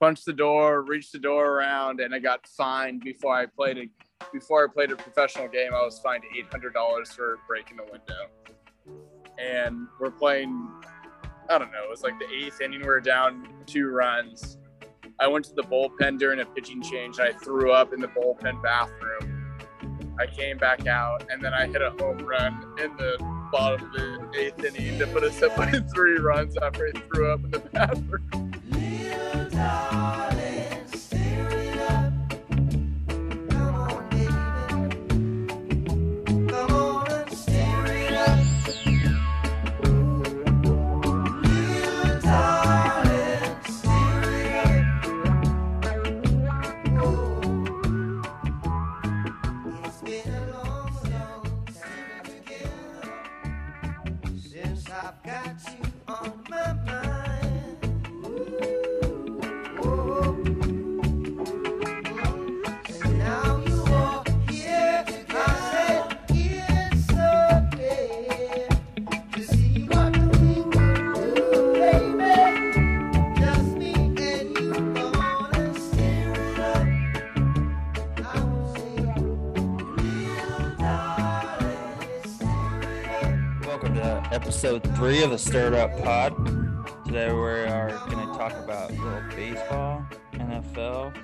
punched the door, reached the door around, and I got fined before I played a before I played a professional game. I was fined eight hundred dollars for breaking a window. And we're playing. I don't know. It was like the eighth inning. We are down two runs. I went to the bullpen during a pitching change. And I threw up in the bullpen bathroom. I came back out, and then I hit a home run in the bottom of the eighth inning to put us up by three runs after I threw up in the bathroom. Episode three of the Stirred Up Pod. Today we are going to talk about little baseball, NFL,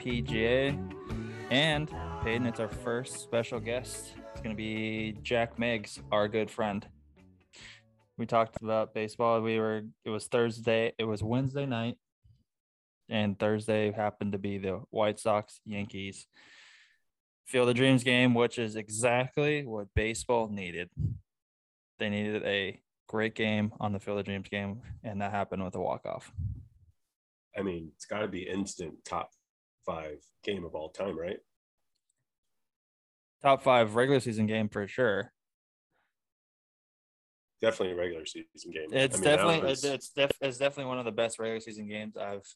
PGA, and Peyton. It's our first special guest. It's going to be Jack Meigs, our good friend. We talked about baseball. We were. It was Thursday. It was Wednesday night, and Thursday happened to be the White Sox Yankees Field of Dreams game, which is exactly what baseball needed. They needed a great game on the Field of Dreams game, and that happened with a walk off. I mean, it's got to be instant top five game of all time, right? Top five regular season game for sure. Definitely a regular season game. It's I mean, definitely was... it's def- it's definitely one of the best regular season games I've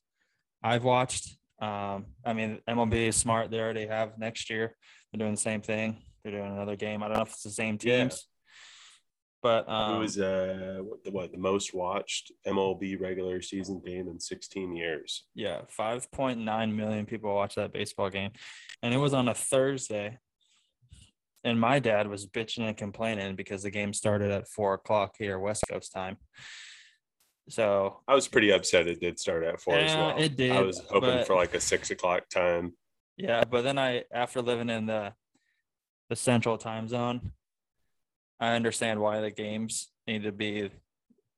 I've watched. Um, I mean, MLB is smart. They already have next year. They're doing the same thing. They're doing another game. I don't know if it's the same teams. But um, it was uh what the, what the most watched MLB regular season game in 16 years. Yeah, 5.9 million people watched that baseball game, and it was on a Thursday. And my dad was bitching and complaining because the game started at four o'clock here West Coast time. So I was pretty upset it did start at four yeah, as well. It did. I was hoping but, for like a six o'clock time. Yeah, but then I after living in the the central time zone, I understand why the games need to be.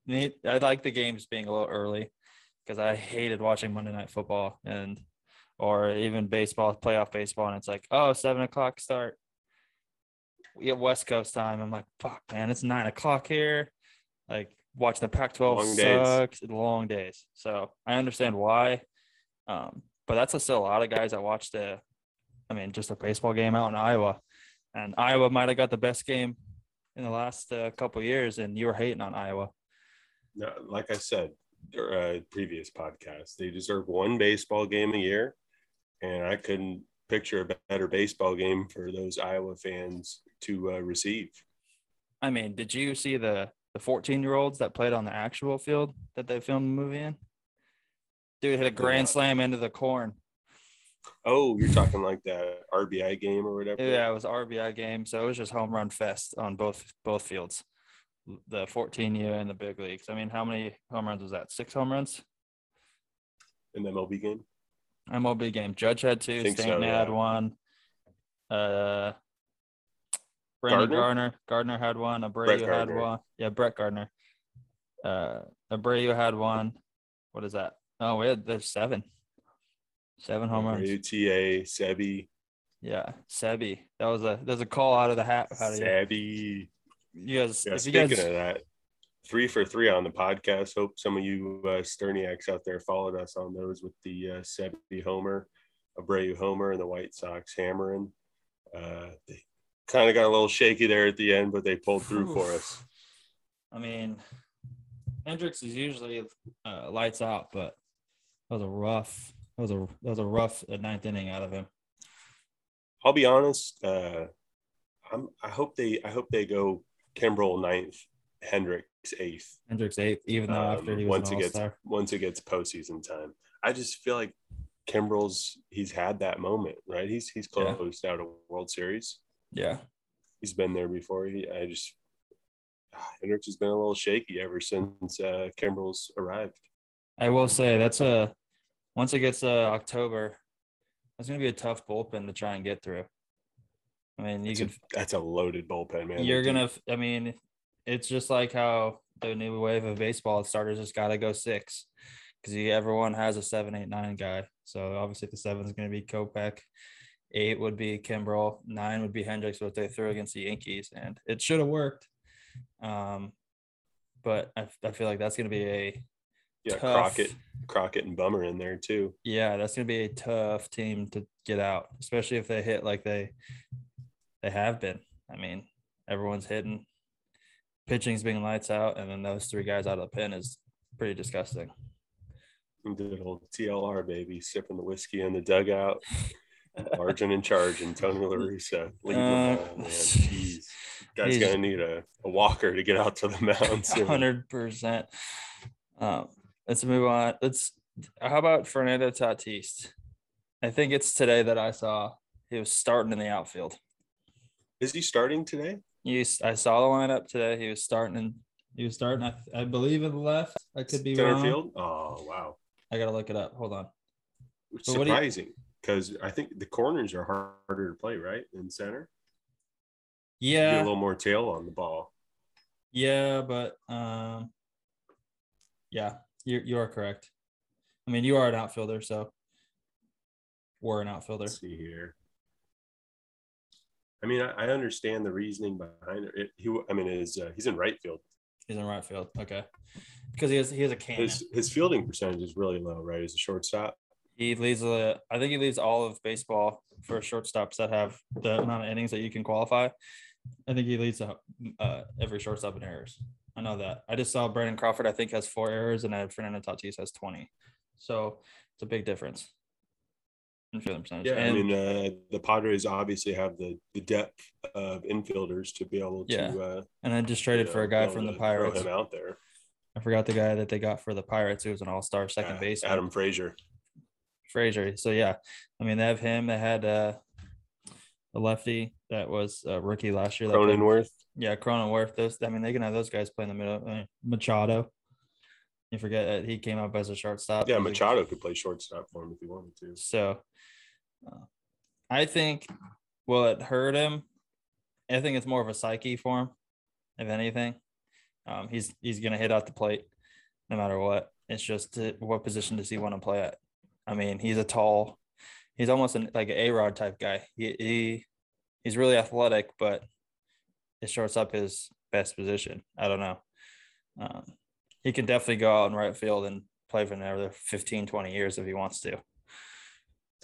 Need, I like the games being a little early because I hated watching Monday Night Football and or even baseball, playoff baseball, and it's like, oh, seven o'clock start. We get West Coast time. I'm like, fuck, man, it's nine o'clock here. Like watching the Pac-12 long sucks. Days. Long days. So I understand why. Um, but that's still a lot of guys that watch the, I mean, just a baseball game out in Iowa, and Iowa might have got the best game in the last uh, couple years, and you were hating on Iowa. No, like I said, uh, previous podcast, they deserve one baseball game a year, and I couldn't picture a better baseball game for those Iowa fans to uh, receive. I mean, did you see the the 14 year olds that played on the actual field that they filmed the movie in? Dude hit a grand slam into the corn. Oh, you're talking like that RBI game or whatever. Yeah, it was RBI game, so it was just home run fest on both both fields, the 14 year and the big leagues. I mean, how many home runs was that? Six home runs. In the MLB game. MLB game. Judge had two. Stanton so, yeah. had one. Uh, Brandon Gardner? Gardner. Gardner had one. Abreu had one. Yeah, Brett Gardner. Uh, Abreu had one. What is that? Oh, we had there's seven. Seven home runs. UTA, Sebi. Yeah, Sebi. That was a there's a call out of the hat. Out of Sebi. You guys, yeah, speaking you guys... of that, three for three on the podcast. Hope some of you uh, Sterniaks out there followed us on those with the uh, Sebi homer, Abreu homer, and the White Sox hammering. Uh, they kind of got a little shaky there at the end, but they pulled through for us. I mean, Hendriks is usually uh, lights out, but that was a rough that was a that was a rough ninth inning out of him. I'll be honest. Uh, I'm, I hope they I hope they go Kimbrel ninth, Hendriks eighth. Hendriks eighth, even though after Um, he was once an it gets once it gets postseason time. I just feel like Kimbrel's he's had that moment, right? He's he's Yeah. closed out a World Series. Yeah. He's been there before. He I just Hendriks has been a little shaky ever since uh, Kimbrel's arrived. I will say that's a once it gets uh, October, that's gonna be a tough bullpen to try and get through. I mean, you That's could a, that's a loaded bullpen, man. you're gonna. I mean, it's just like how the new wave of baseball starters just got to go six because everyone has a seven, eight, nine guy. So obviously the seven is going to be Kopech, eight would be Kimbrel, nine would be Hendriks, what they threw against the Yankees, and it should have worked. Um, but I, I feel like that's going to be a yeah, tough- Crockett, Crockett and Bummer in there too. yeah, that's going to be a tough team to get out, especially if they hit like they they have been. I mean, everyone's hitting, pitching's being lights out, and then those three guys out of the pen is pretty disgusting. Good old TLR baby, sipping the whiskey in the dugout, larging and charging. Tony La Russa leading Uh, the man. Jeez. Guy's he's- gonna need a, a walker to get out to the mound. Hundred percent. Um, let's move on. Let's. How about Fernando Tatis? I think it's today that I saw he was starting in the outfield. Is he starting today? You, s- I saw the lineup today. He was starting. In, he was starting. I, I believe in the left. I could be Center wrong. field? Oh wow. I gotta look it up. Hold on. Which But what do you- surprising because I think the corners are harder to play, right? In center. Yeah, a little more tail on the ball. yeah, but um, yeah, you you are correct. I mean, you are an outfielder, so we're an outfielder. Let's see here. I mean, I, I understand the reasoning behind it. it he, I mean, is uh, he's in right field. He's in right field. Okay, because he has he has a cannon. His his fielding percentage is really low, right? He's a shortstop. He leads the. I think he leads all of baseball for shortstops that have the amount of innings that you can qualify. I think he leads uh, uh, every shortstop in errors. I know that. I just saw Brandon Crawford. I think has four errors, and then Fernando Tatis has twenty. So it's a big difference in fielding percentage. Yeah, I mean, uh, the Padres obviously have the the depth of infielders to be able to. Yeah, Uh, and I just traded you for a guy from the Pirates. him out there. I forgot the guy that they got for the Pirates. Who was an all-star second Uh, base. Adam Frazier. Frazier. So yeah, I mean they have him. They had uh, a lefty that was a rookie last year. Cronenworth. Yeah, Cronenworth. Those. I mean, they can have those guys play in the middle. I mean, Machado. You forget that he came up as a shortstop. Yeah, Machado could play shortstop for him if he wanted to. So, uh, I think will it hurt him? I think it's more of a psyche for him, if anything. Um, he's he's gonna hit out the plate, no matter what. It's just uh, what position does he want to play at? I mean, he's a tall, he's almost an, like an A Rod type guy. He, he he's really athletic, but his shortstop his best position. I don't know. Um, he can definitely go out in right field and play for another 15, 20 years if he wants to.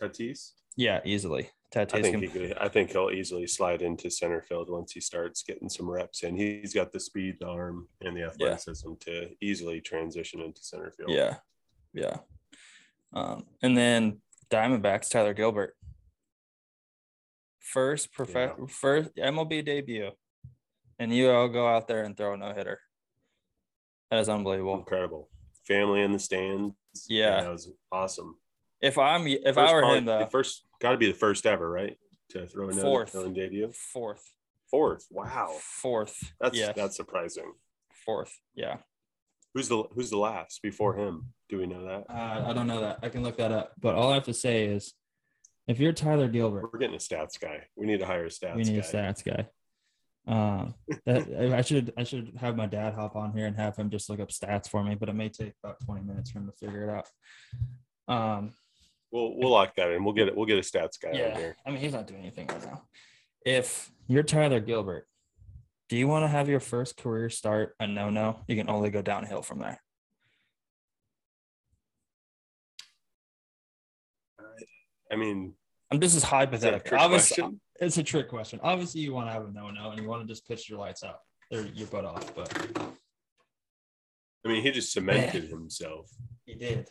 Tatis. Yeah, easily. Tatis I think can, he could, I think he'll easily slide into center field once he starts getting some reps in. He's got the speed, the arm, and the athleticism to easily transition into center field. yeah, yeah. Um, and then Diamondbacks, Tyler Gilbert. First prof- Yeah. first MLB debut, and you all go out there and throw a no hitter. That is unbelievable. incredible. Family in the stands. Yeah. that was awesome. If I'm if First I were probably- him the though, first got to be the first ever, right? To throw a Fourth. no debut. fourth, Fourth. Wow, fourth, that's yeah, that's surprising. fourth, yeah. Who's the who's the last before him? Do we know that? Uh, I don't know that. I can look that up. But all I have to say is, if you're Tyler Gilbert, We're getting a stats guy. We need to hire a stats guy. we need guy. a stats guy. Um, that, I should I should have my dad hop on here and have him just look up stats for me, but it may take about twenty minutes for him to figure it out. Um, We'll we'll lock that in. We'll get it. We'll get a stats guy yeah, here. I mean he's not doing anything right now. If you're Tyler Gilbert, do you want to have your first career start a no no? You can only go downhill from there. I mean, I'm this is hypothetical. Obviously, it's a trick question. Obviously, you want to have a no no and you want to just pitch your lights out or your butt off, but I mean, he just cemented himself he did.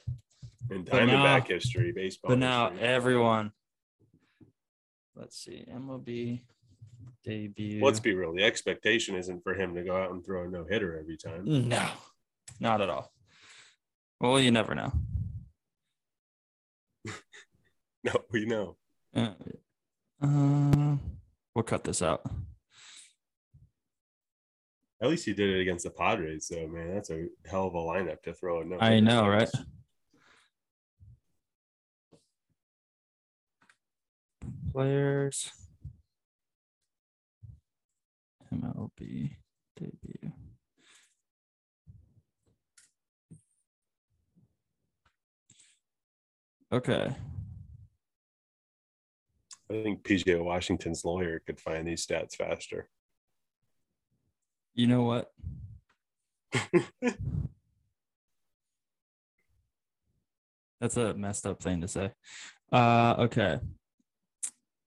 in Diamondback history, baseball. But now history. everyone, let's see, MLB debut. Let's be real. The expectation isn't for him to go out and throw a no hitter every time. no, not at all. Well, you never know. No, we know. Uh, uh, we'll cut this out. At least he did it against the Padres, though, man. That's a hell of a lineup to throw a no. I know, right? Players. MLB debut. Okay. I think PJ Washington's lawyer could find these stats faster. You know what? That's a messed up thing to say. Uh, okay.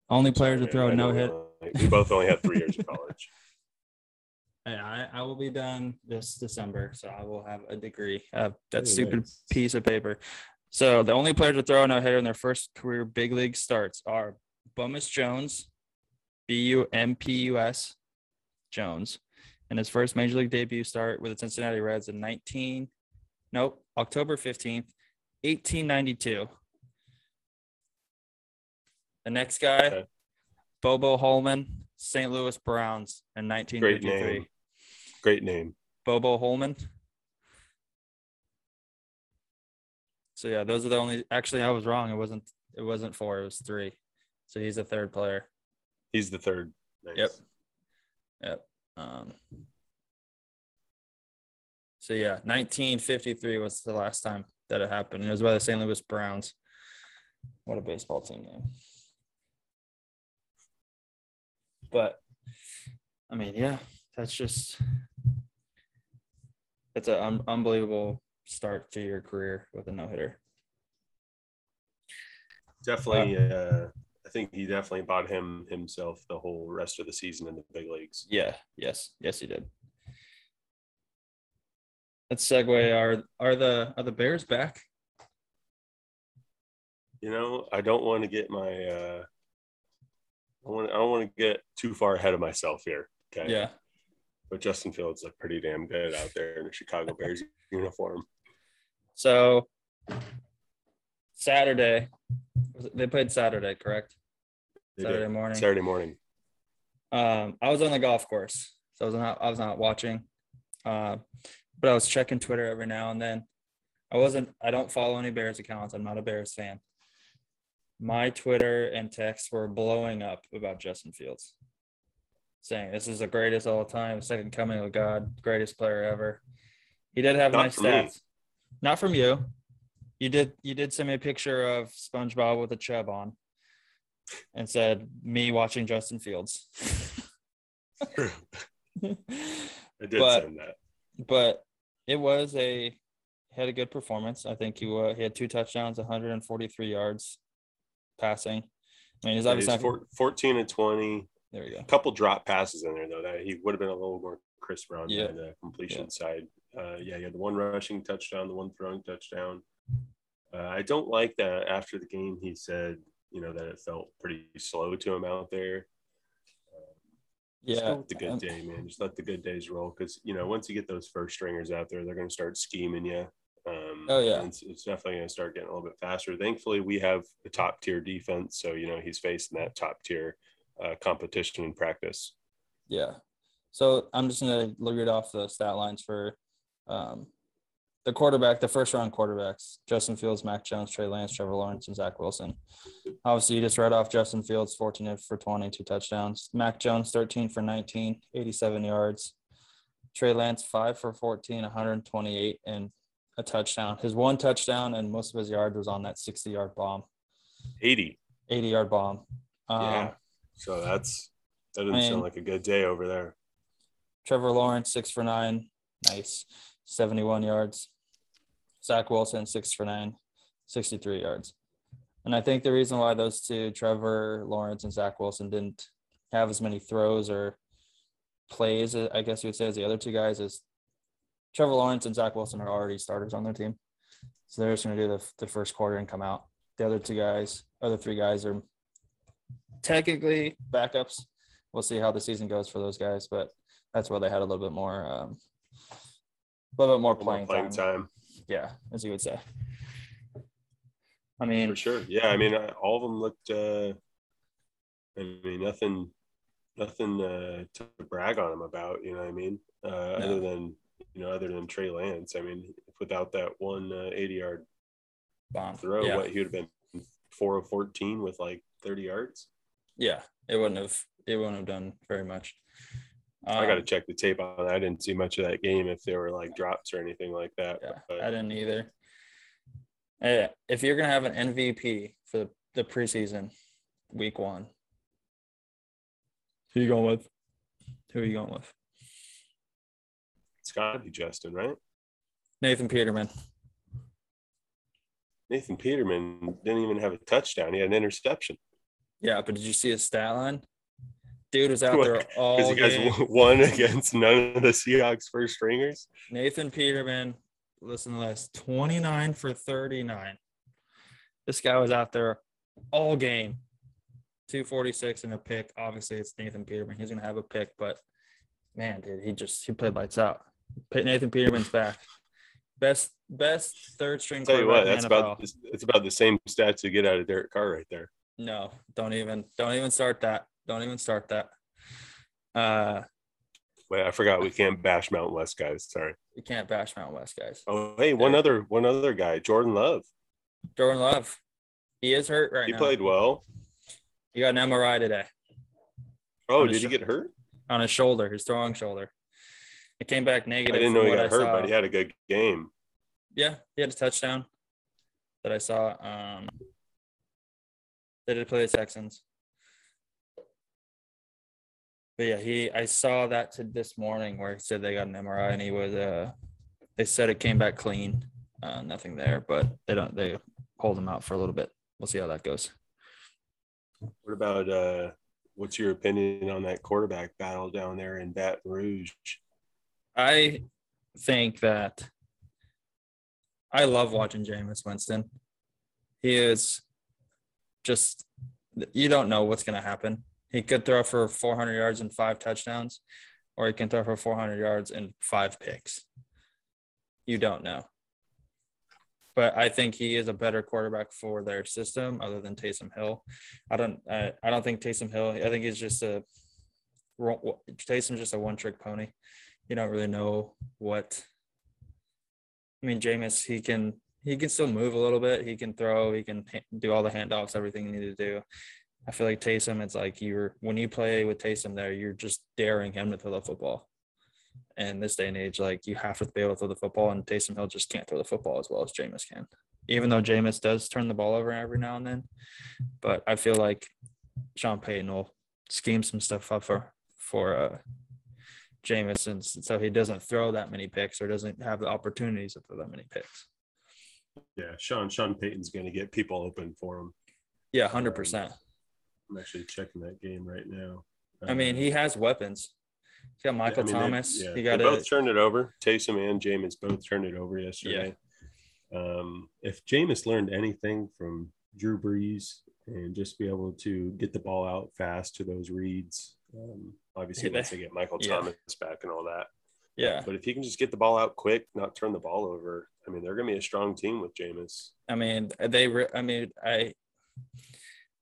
Only player to throw I a know no hit. we're We both only had three years of college. Hey, I, I will be done this December, so I will have a degree. Uh, that Oh, stupid nice. piece of paper. So the only players to throw a no hitter in their first career big league starts are Bumpus Jones, B U M P U S Jones, and his first major league debut start with the Cincinnati Reds in 19, nope, October 15th, 1892. The next guy, Okay. Bobo Holloman, St. Louis Browns in Great 1953. name. Great name. Bobo Holloman. So yeah, those are the only. Actually, I was wrong. It wasn't. It wasn't four. It was three. So he's a third player. He's the third. Nice. Yep. Yep. Um. So yeah, 1953 was the last time that it happened. It was by the St. Louis Browns. What a baseball team name. But I mean, yeah, that's just it's an un- unbelievable start to your career with a no hitter. Definitely. Uh, I think he definitely bought him himself the whole rest of the season in the big leagues. Yeah. Yes. Yes, he did. Let's segue. Are are the are the Bears back? You know, I don't want to get my. Uh, I want. I don't want to get too far ahead of myself here. Okay. Yeah. But Justin Fields looked pretty damn good out there in the Chicago Bears uniform. So Saturday, they played Saturday, correct? They Saturday did. morning. Saturday morning. Um, I was on the golf course, so I was not I was not watching, uh, but I was checking Twitter every now and then. I wasn't. I don't follow any Bears accounts. I'm not a Bears fan. My Twitter and texts were blowing up about Justin Fields, saying this is the greatest all time, second coming of God, greatest player ever. He did have Not nice from me. stats. Not from you. You did. You did send me a picture of SpongeBob with a chub on, and said me watching Justin Fields. I did But- send that. but it was a had a good performance. I think he uh, he had two touchdowns, 143 yards passing. I mean, he's obviously he's four, 14 and 20. there we go. A couple drop passes in there though. That he would have been a little more crisp around Yeah. the completion side. Uh, yeah, he had the one rushing touchdown, the one throwing touchdown. Uh, I don't like that. After the game, he said, you know, that it felt pretty slow to him out there. Just Yeah, with the good day, man. Just let the good days roll. Because you know, once you get those first stringers out there, they're going to start scheming you. Um, Oh, yeah. it's, it's definitely going to start getting a little bit faster. Thankfully, we have a top tier defense, so you know he's facing that top tier uh, competition in practice. yeah. So I'm just gonna read off the stat lines for um, the quarterback, the first round quarterbacks: Justin Fields, Mac Jones, Trey Lance, Trevor Lawrence, and Zach Wilson. Obviously, you just read off Justin Fields, 14 for 20, two touchdowns. Mac Jones, 13 for 19, 87 yards. Trey Lance, five for 14, 128, and a touchdown. His one touchdown and most of his yards was on that 60 yard bomb, 80. 80 yard bomb. Um, yeah. So that's that doesn't I mean- sound like a good day over there. Trevor Lawrence, six for nine. Nice. 71 yards. Zach Wilson, six for nine, 63 yards. And I think the reason why those two, Trevor Lawrence and Zach Wilson, didn't have as many throws or plays, I guess you would say, as the other two guys is Trevor Lawrence and Zach Wilson are already starters on their team. So they're just going to do the, the first quarter and come out. The other two guys, other three guys are technically backups we'll see how the season goes for those guys, but that's where they had a little bit more, um, a little bit more A little more playing, playing time. time. Yeah, as you would say. I mean, For sure. Yeah. I mean, I- all of them looked, uh, I mean, nothing, nothing uh, to brag on them about, you know what I mean? Uh, Other than, you know, other than Trey Lance. I mean, without that one uh, 80 yard bomb. throw, yeah, what he would have been 4 of 14 with like 30 yards. yeah, it wouldn't have, it wouldn't have done very much. I got to Um, check the tape on that. I didn't see much of that game if there were like drops or anything like that. Yeah, but I didn't either. Eh, if you're gonna have an MVP for the, the preseason, week one, who you going with? Who are you going with? it's got to be Justin, right? Nathan Peterman. Nathan Peterman didn't even have a touchdown. He had an interception Yeah, but did you see his stat line? Dude was out there all you guys game. won against none of the Seahawks first stringers. Nathan Peterman, listen to this 29 for 39. This guy was out there all game. 246 and a pick. Obviously, it's Nathan Peterman. He's going to have a pick, but man, dude, he just he played lights out. Nathan Peterman's back. Best best third string tell you what, that's the about NFL. it's about the same stats you get out of Derek Carr right there. No, don't even don't even start that. Don't even start that. Uh, Wait, I forgot we can't bash Mountain West guys. Sorry. we can't bash Mount West guys. Oh, hey, one Yeah. other one other guy, Jordan Love. Jordan Love, he is hurt right He now. played well. He got an MRI today. Oh, did he sho- get hurt? on his shoulder, his throwing shoulder. It came back negative. I didn't know he got I hurt, saw. but he had a good game. Yeah, he had a touchdown that I saw. Um, they did play the Texans. But yeah, he I saw that to this morning where he said they got an MRI and he was uh they said it came back clean. Uh, nothing there, but they don't they hold him out for a little bit. We'll see how that goes. What about uh what's your opinion on that quarterback battle down there in Baton Rouge? I think that I love watching Jameis Winston. He is just you don't know what's going to happen. He could throw for 400 yards and five touchdowns, or he can throw for 400 yards and five picks. You don't know. But I think he is a better quarterback for their system, other than Taysom Hill. I don't. I, I don't think Taysom Hill. I think he's just a. Taysom's just a one-trick pony you don't really know what. I mean, Jameis, he can he can still move a little bit. He can throw. He can do all the handoffs, everything you need to do. I feel like Taysom, it's like you're when you play with Taysom there, you're just daring him to throw the football. And this day and age, like you have to be able to throw the football, and Taysom Hill just can't throw the football as well as Jameis can. Even though Jameis does turn the ball over every now and then, but I feel like Sean Payton will scheme some stuff up for for uh, Jameson, so he doesn't throw that many picks or doesn't have the opportunities to throw that many picks. Yeah, Sean Sean Payton's going to get people open for him. Yeah, hundred percent. I'm actually checking that game right now. I mean, Um, he has weapons. He's got Michael I mean, they- Thomas. yeah, he got they both turned it over. Taysom and Jameis both turned it over yesterday. Um, if Jameis learned anything from Drew Brees and just be able to get the ball out fast to those reads, um, obviously once they get Michael yeah. Thomas back and all that. yeah. But if he can just get the ball out quick, not turn the ball over, I mean, they're going to be a strong team with Jameis. I mean, they. Re- I mean, I.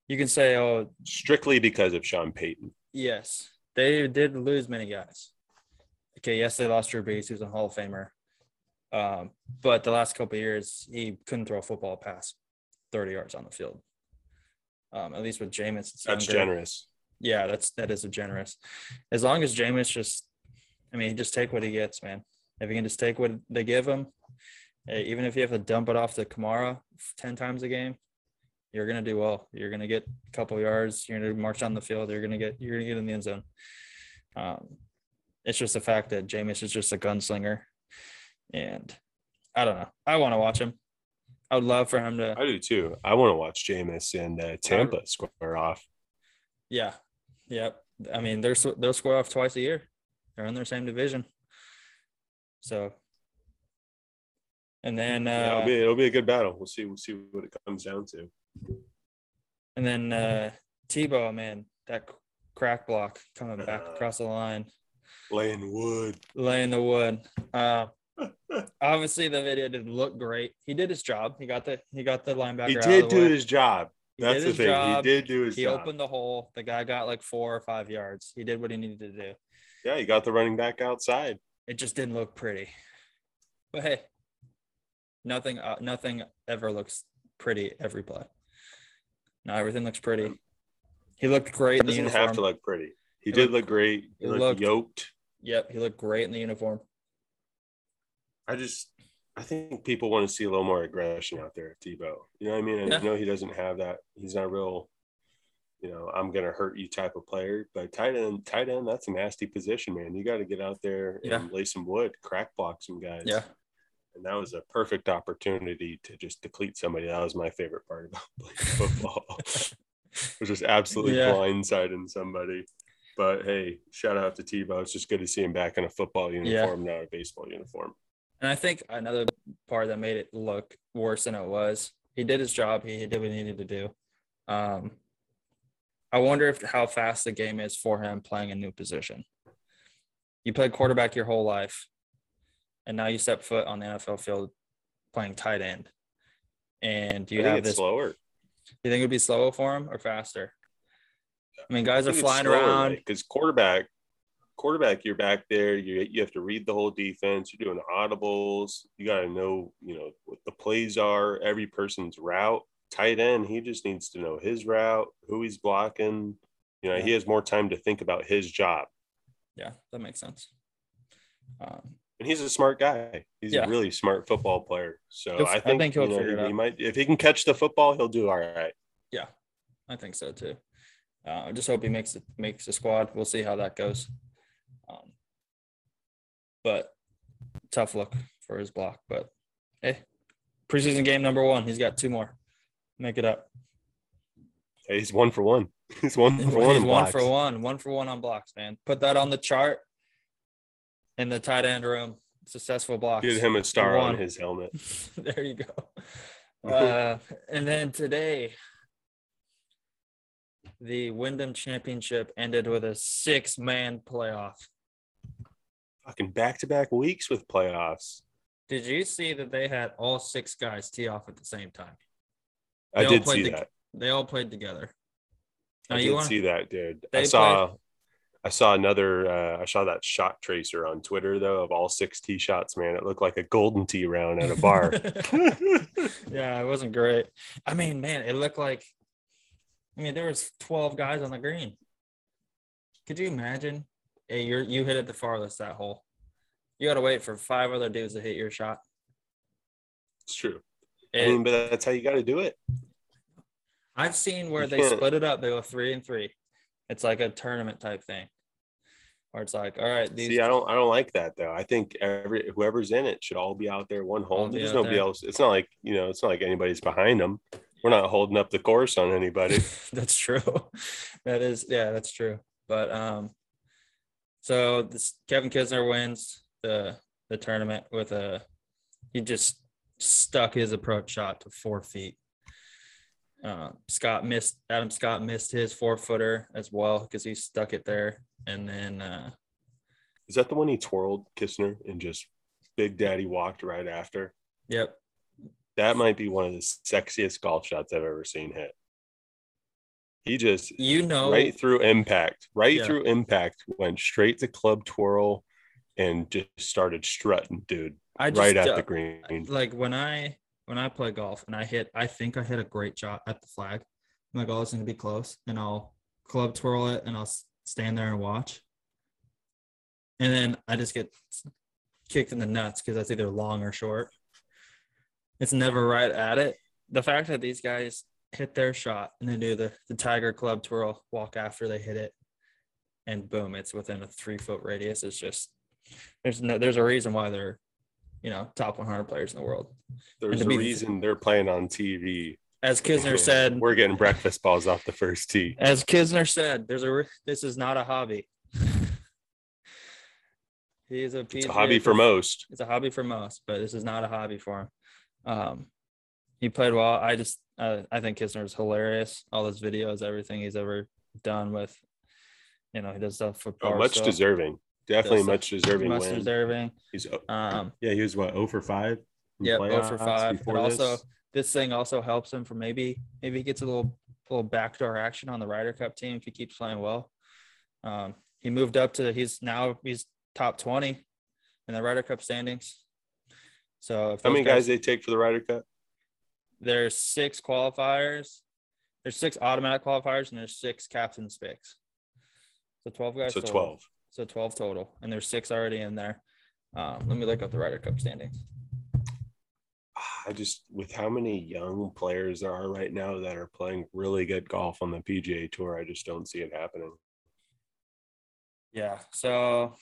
You can say, oh, Strictly because of Sean Payton. yes, they did lose many guys. Okay, yes, they lost Drew Brees, who's a Hall of Famer. Um, but the last couple of years, he couldn't throw a football past 30 yards on the field. Um, at least with Jameis, it's That's younger. generous. yeah, that's that is a generous. As long as Jameis just, I mean, just take what he gets, man. If he can just take what they give him, eh, even if you have to dump it off to Kamara ten times a game, you're gonna do well. You're gonna get a couple yards. You're gonna march on the field. You're gonna get you're gonna get in the end zone. Um, it's just the fact that Jameis is just a gunslinger, and I don't know. I want to watch him. I would love for him to. I do too. I want to watch Jameis and uh, Tampa square off. Yeah. Yep. I mean, they're they'll square off twice a year. They're in their same division. So. And then, Yeah, it'll uh, be it'll be a good battle. We'll see. We'll see what it comes down to. And then uh, Tebow, man, that crack block coming back Uh. across the line, Laying wood. laying the wood. Uh, obviously, the video didn't look great. He did his job. He got the he got the linebacker. He out did do way. his job. He That's the his thing. job. He did do his He job. opened the hole. The guy got like four or five yards. He did what he needed to do. yeah, he got the running back outside. It just didn't look pretty. But hey, nothing uh, nothing ever looks pretty every play. Now everything looks pretty. He looked great It the doesn't have to look pretty. He, He did looked- look great. He he looked, looked- yoked. Yep, he looked great in the uniform. I just I think people want to see a little more aggression out there Tebow. You know what I mean? Yeah. I know he doesn't have that. He's not a real, you know, I'm gonna hurt you type of player. But tight end, tight end, that's a nasty position, man. You got to get out there and Yeah. lay some wood, crack block some guys. Yeah. And that was a perfect opportunity to just deplete somebody. That was my favorite part about playing football. was just absolutely Yeah. blindsiding somebody. But hey, shout out to Tebow. It's just good to see him back in a football uniform, not a baseball uniform. And I think another part that made it look worse than it was, he did his job. He did what he needed to do. Um, I wonder if how fast the game is for him playing a new position. You played quarterback your whole life, and now you step foot on the NFL field playing tight end. And do you have it's this. slower. You think it'd be slower for him or faster? I mean, guys I are flying slower, around. because quarterback, quarterback, you're back there. You you have to read the whole defense. You're doing audibles. You got to know, you know, what the plays are. Every person's route. Tight end, he just needs to know his route, who he's blocking. You know, he has more time to think about his job. Yeah, that makes sense. Um, And he's a smart guy. He's Yeah. a really smart football player. So He'll- I I think, think he'll you know, figure it out. he might if he can catch the football, he'll do all right. Yeah, I think so too. Uh, I just hope he makes it makes the squad. We'll see how that goes. Um, but tough look for his block. But hey, preseason game number one. He's got two more. Make it up. Hey, he's one for one. He's one He's for one. in one for one. One for one on blocks, man. Put that on the chart in the tight end room. Successful blocks. Get him a star on his helmet. there you go. Uh, and then today, the Wyndham Championship ended with a six-man playoff. Fucking back to back weeks with playoffs. Did you see that they had all six guys tee off at the same time? I They all did played see the- that. They all played together. Now I you did want see that, dude. I saw I saw another uh, I saw that shot tracer on Twitter though of all six tee shots, man. It looked like a golden tee round at a bar. yeah, it wasn't great. I mean, man, it looked like. I mean, there was twelve guys on the green. Could you imagine? Hey, you're you hit it the farthest that hole. You got to wait for five other dudes to hit your shot. it's true. I mean, but that's how you got to do it. I've seen where you they can't- split it up. They go three and three. It's like a tournament type thing, where it's like, all right, these. See, I don't I don't like that though. I think every whoever's in it should all be out there one hole. There's nobody there. else. It's not like you know. It's not like anybody's behind them. We're not holding up the course on anybody. that's true. That is, yeah, that's true. But um, so this Kevin Kisner wins the the tournament with a he just stuck his approach shot to four feet. Uh, Scott missed Adam Scott missed his four footer as well because he stuck it there, and then uh, Is that the one he twirled Kisner and just Big Daddy walked right after? yep, That might be one of the sexiest golf shots I've ever seen hit. He just you know, right through impact, right Yeah. through impact, went straight to club twirl and just started strutting, dude, I just right at uh, the green. like when I when I play golf and I hit, I think I hit a great shot at the flag. My goal is going to be close, and I'll club twirl it, and I'll stand there and watch. And then I just get kicked in the nuts because that's either long or short. It's never right at it. The fact that these guys hit their shot and they do the the tiger club twirl walk after they hit it, and boom, it's within a three foot radius. It's just there's no there's a reason why they're you know top 100 players in the world. There's a be- reason they're playing on TV. As Kisner said, We're getting breakfast balls off the first tee. as Kisner said, there's a this is not a hobby. He's a, It's a hobby for most. It's a hobby for most, but this is not a hobby for him. Um, he played well. I just uh, I think Kisner is hilarious. All his videos, everything he's ever done with You know, he does stuff for Oh, much deserving. Definitely Does much deserving Much win. deserving. He's Um, yeah, he was what 0 for five. Yep, 0 for five. And also, this? thing also helps him for maybe maybe he gets a little little backdoor action on the Ryder Cup team if he keeps playing well. Um, he moved up to he's now he's top twenty in the Ryder Cup standings. So if how many guys they take for the Ryder Cup? there's six qualifiers, there's six automatic qualifiers, and there's six captain's picks. So twelve guys. So total. twelve. So twelve total, and there's six already in there. Um, let me look up the Ryder Cup standings. I just with how many young players there are right now that are playing really good golf on the PGA Tour, I just don't see it happening. Yeah. So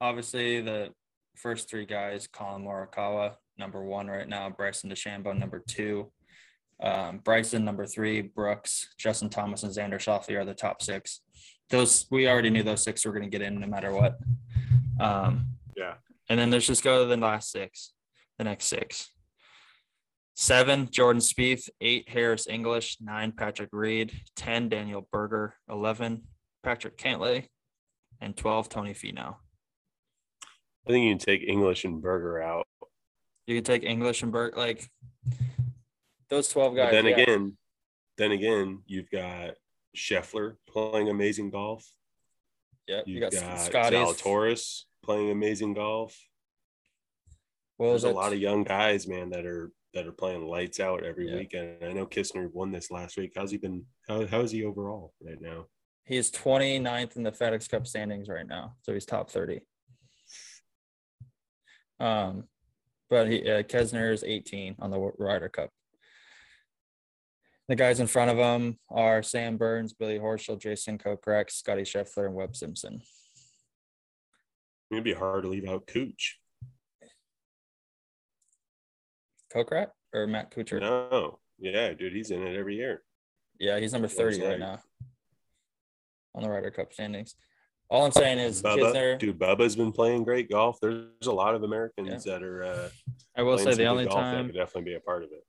obviously the first three guys, Collin Morikawa, number one right now, Bryson DeChambeau, number two. Um, Bryson, number three, Brooks, Justin Thomas, and Xander Schauffele are the top six. Those we already knew those six were going to get in no matter what. Um, Yeah. and then let's just go to the last six, the next six. Seven, Jordan Spieth. Eight, Harris English. Nine, Patrick Reed. Ten, Daniel Berger. Eleven, Patrick Cantlay and 12 Tony Finau. I think you can take English and Berger out. You can take English and Burke, like those 12 guys. But then yeah. again, then again, you've got Scheffler playing amazing golf. Yep, you You've got, got, Scotty's. Zalatoris playing amazing golf. Was There's a lot of young guys, man, that are that are playing lights out every Yeah. weekend. I know Kisner won this last week. How's he been? How, how is he overall right now? He's 29th in the FedEx Cup standings right now, so he's top 30. Um, but he uh, Kisner is 18 on the Ryder Cup. The guys in front of him are Sam Burns, Billy Horschel, Jason Kokrak, Scotty Scheffler, and Webb Simpson. It'd be hard to leave out Cooch. Kokrak or Matt Kuchar? No, yeah, dude, he's in it every year. Yeah, he's number 30 right like- now on the Ryder Cup standings. All I'm saying is Bubba, Kisner, dude, Bubba's been playing great golf. There's a lot of Americans that are uh, I will say some the only golf that time could definitely be a part of it.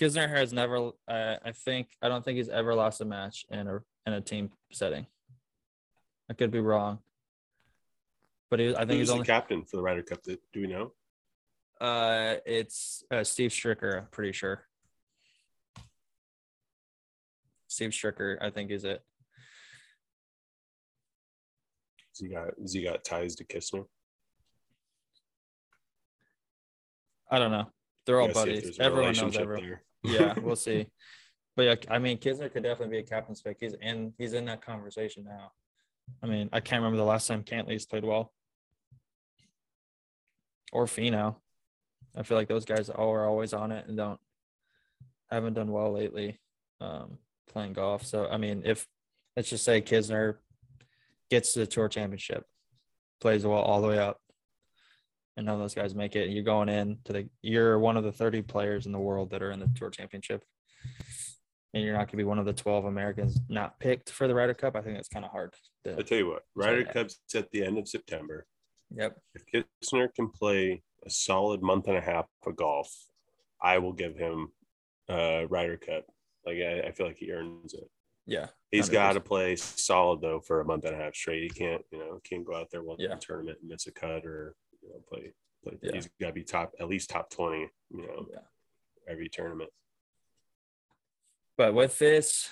Kisner has never, uh, I think, I don't think he's ever lost a match in a in a team setting. I could be wrong, but he, I think Who's he's the only. captain for the Ryder Cup? Do we know? Uh, it's uh, Steve Stricker. I'm pretty sure. Steve Stricker, I think, is it. Has he got has he got ties to Kisner? I don't know. They're all Gotta see if buddies. Everyone knows everyone. yeah, we'll see. But yeah, I mean, Kisner could definitely be a captain's pick. He's in. He's in that conversation now. I mean, I can't remember the last time Cantlay's played well, or Finau. I feel like those guys all are always on it and don't haven't done well lately um, playing golf. So I mean, if let's just say Kisner gets to the tour championship, plays well all the way up, and none of those guys make it, and you're going in to the you're one of the 30 players in the world that are in the tour championship. And you're not going to be one of the 12 Americans not picked for the Ryder Cup. I think that's kind of hard. I tell you what, Ryder. Cup's at the end of September. yep. If Kisner can play a solid month and a half of golf, I will give him uh Ryder Cup. Like I, I feel like he earns it. Yeah. He's 100%. got to play solid though for a month and a half straight. He can't, you know, can't go out there one Yeah. tournament and miss a cut or you know play. play. Yeah. He's got to be top at least top twenty. You know, Yeah. every tournament. But with this,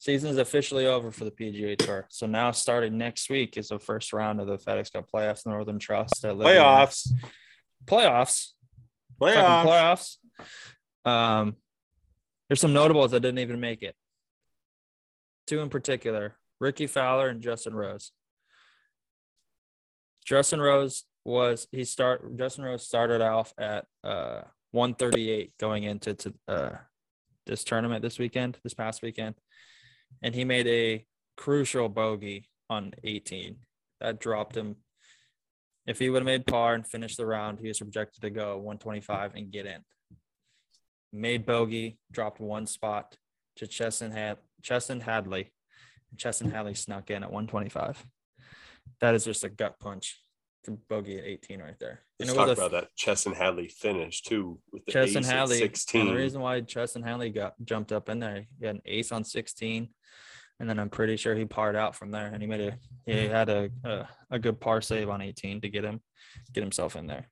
season is officially over for the PGA Tour. So now, starting next week, is the first round of the FedEx Cup playoffs. Northern Trust at Liberty. Playoffs, Playoffs. playoffs. Playoffs. Um, there's some notables that didn't even make it. Two in particular: Rickie Fowler and Justin Rose. Justin Rose was he start Justin Rose started off at uh 138 going into to uh this tournament this weekend, this past weekend, and he made a crucial bogey on 18. That dropped him. If he would have made par and finished the round, he was projected to go 125 and get in. Made bogey, dropped one spot to Chesson had Chesson Hadley. Chesson Hadley snuck in at 125. That is just a gut punch to bogey at 18 right there. Let's it talk about that Chesson Hadley finish too with the Chesson ace Hadley. And sixteen. the reason why Chesson Hadley got jumped up in there, he had an ace on 16. And then I'm pretty sure he parred out from there, and he made a he had a a, a good par save on 18 to get him get himself in there.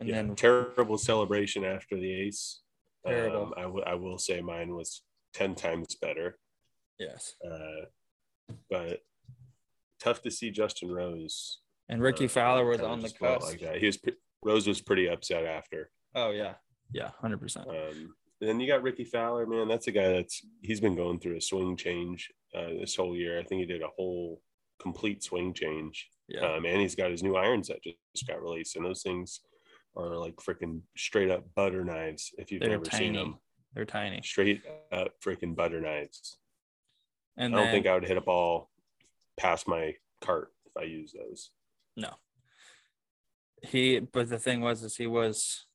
And yeah, then terrible celebration after the ace. Terrible. Um, I, w- I will say mine was 10 times better. yes, Uh, but tough to see Justin Rose. and Rickie uh, Fowler was on the cusp. like that. He was Rose was pretty upset after. Oh yeah, yeah, hundred percent. Um, and then you got Rickie Fowler, man. That's a guy that's he's been going through a swing change uh, this whole year. I think he did a whole complete swing change. Yeah, Um, and he's got his new irons that just got released, and those things are like freaking straight up butter knives. If you've they're never seen them, They're tiny. straight up freaking butter knives. And I don't then, think I would hit a ball past my cart if I use those. no. He, but the thing was, is he was.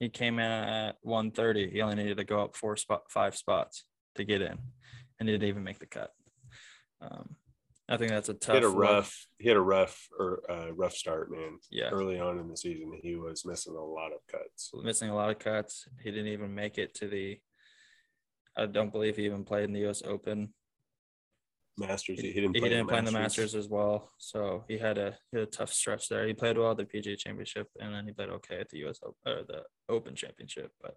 He came in at 130. He only needed to go up four spot, five spots to get in, and he didn't even make the cut. Um, I think that's a tough. He had a rough, he had a rough or uh, rough start, man. Yeah, Early on in the season, he was missing a lot of cuts. missing a lot of cuts. He didn't even make it to the. I don't believe he even played in the U.S. Open. Masters, He, he didn't. he Play didn't the play in the Masters. As well, so he had a he had a tough stretch there. He played well at the PGA Championship, and then he played okay at the U.S. Op- or the Open Championship. But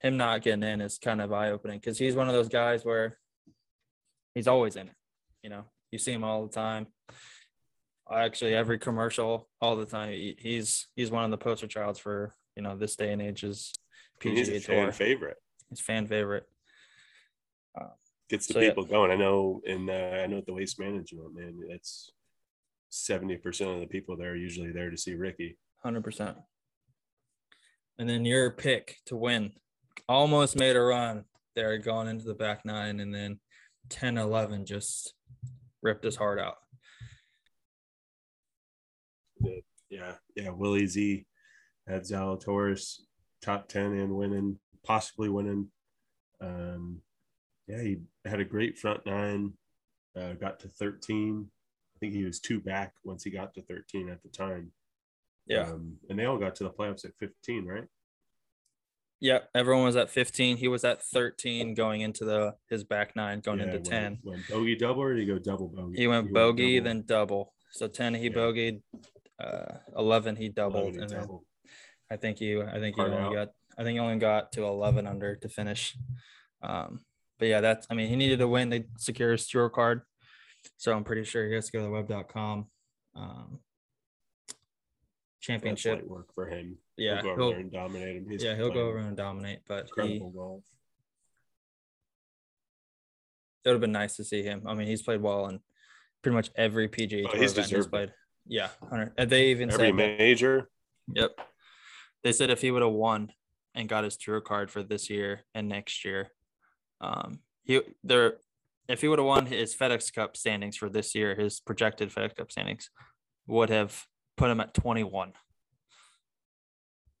him not getting in is kind of eye opening because he's one of those guys where he's always in it. You know, you see him all the time. Actually, every commercial, all the time. He, he's he's one of the poster childs for you know this day and age's And he's a PGA fan Tour. favorite. He's fan favorite. Um, Gets the So, yeah. people going. I know, and uh, I know at the waste management, man, it's seventy percent of the people there are usually there to see Rickie. Hundred percent. And then your pick to win almost made a run there going into the back nine, and then 10 11 just ripped his heart out. Yeah, yeah. Willie Z had Zalatoris top ten and winning, possibly winning. Um, yeah, he had a great front nine. Uh, got to thirteen. I think he was two back once he got to thirteen at the time. Yeah. Um, and they all got to the playoffs at fifteen, right? Yeah. Everyone was at 15. He was at 13 going into the his back nine, going Yeah, into when- 10. When bogey double or did he go double bogey? He went bogey, double. then double. So 10 he Yeah. bogeyed, uh 11 he doubled. Bogey and then double. I think you I think you only out. got I think you only got to 11 under to finish. Um, but yeah, that's I mean he needed to win. They secure his tour card, so I'm pretty sure he has to go to the web.com um, That's championship. light work for him. Yeah, he'll go over and dominate him. He's yeah he'll go over and dominate. But he, golf. it would have been nice to see him. I mean he's played well in pretty much every PGA Oh, tour he's event he's deserved it. played. Yeah, 100. And they even Every said that- major, Yep. They said if he would have won and got his tour card for this year and next year, um, he there if he would have won his FedEx Cup standings for this year, his projected FedEx Cup standings would have put him at 21.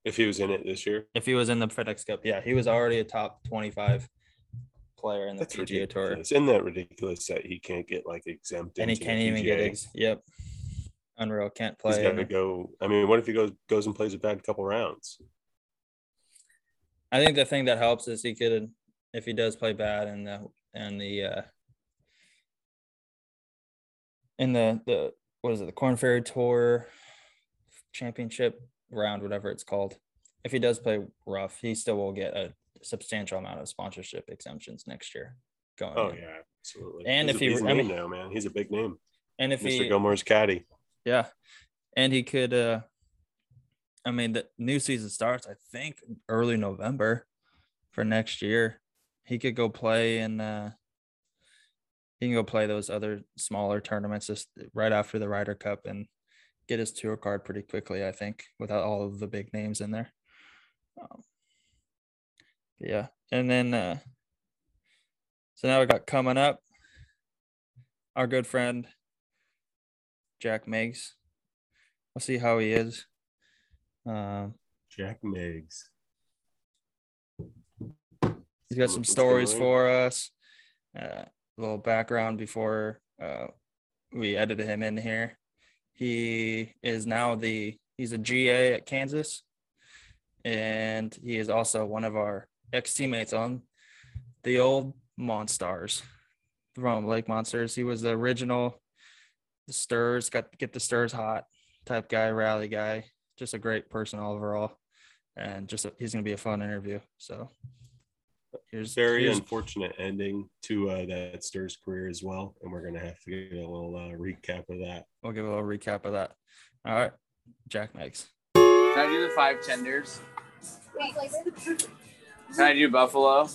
if he was in it this year, If he was in the FedEx Cup, yeah, he was already a top 25 player in the that's PGA Tour, ridiculous. Isn't that ridiculous that he can't get like exempted? and he can't even get PGA? ex- yep, unreal, can't He's play. got to go. I mean, what if he goes goes and plays a bad couple rounds? I think the thing that helps is he could, if he does play bad in the and the uh in the the what is it the Korn Ferry Tour Championship round, whatever it's called. If he does play rough, he still will get a substantial amount of sponsorship exemptions next year. Going, Oh in. yeah, absolutely. And he's if a, he- he's I name mean- now, man, he's a big name. and if Mr. he, Gilmore's caddy. yeah, and he could. uh I mean, the new season starts. I think early November for next year. He could go play in. uh He can go play those other smaller tournaments just right after the Ryder Cup and get his tour card pretty quickly. I think without all of the big names in there. Um, yeah, and then uh so now we got coming up our good friend Jack Meggs. We'll see how he is. Um, Jack Meggs. He's got some stories going for us. Uh, a little background before uh, we edited him in here. He is now the he's a GA at Kansas, and he is also one of our ex teammates on the old Monstars from Lake Monsters. He was the original the Stirs, got get the Stirs hot type guy, rally guy. Just a great person overall, and just a, he's gonna be a fun interview. So here's Very here's, unfortunate ending to uh, that Stirs career as well, and we're gonna have to get a little uh, recap of that. we'll give a little recap of that. All right, Jack Meggs. Can I do the five tenders? Can I do buffalo?